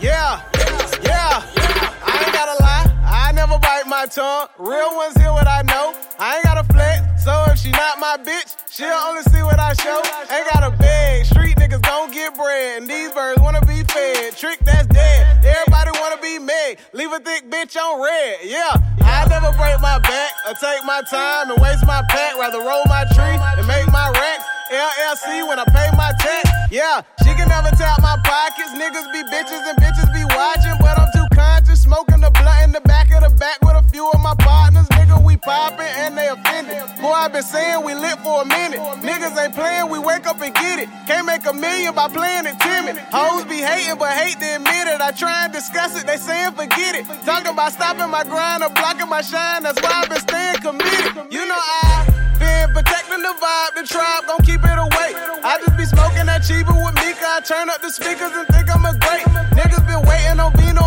Yeah, yeah, I ain't gotta lie, I never bite my tongue. Real ones hear what I know. I ain't gotta flex, so if she not my bitch, she'll only see what I show. Ain't gotta beg, street niggas don't get bread, and these birds wanna be fed. Trick that's wanna be. Leave a thick bitch on red. Yeah, I never break my back or take my time and waste my pack. Rather roll my tree and make my racks. LLC when I pay my tax. Yeah, she can never tap my pockets. Niggas be bitches and bitches be watching, I been saying we lit for a minute. Niggas ain't playing, we wake up and get it. Can't make a million by playing it timid. Hoes be hating, but hate to admit it. I try and discuss it, they saying forget it. Talking about stopping my grind or blocking my shine. That's why I've been staying committed. You know I been protecting the vibe, the tribe gon' keep it away. I just be smoking that cheaper with Mika. I turn up the speakers and think I'm a great. Niggas been waiting on Vino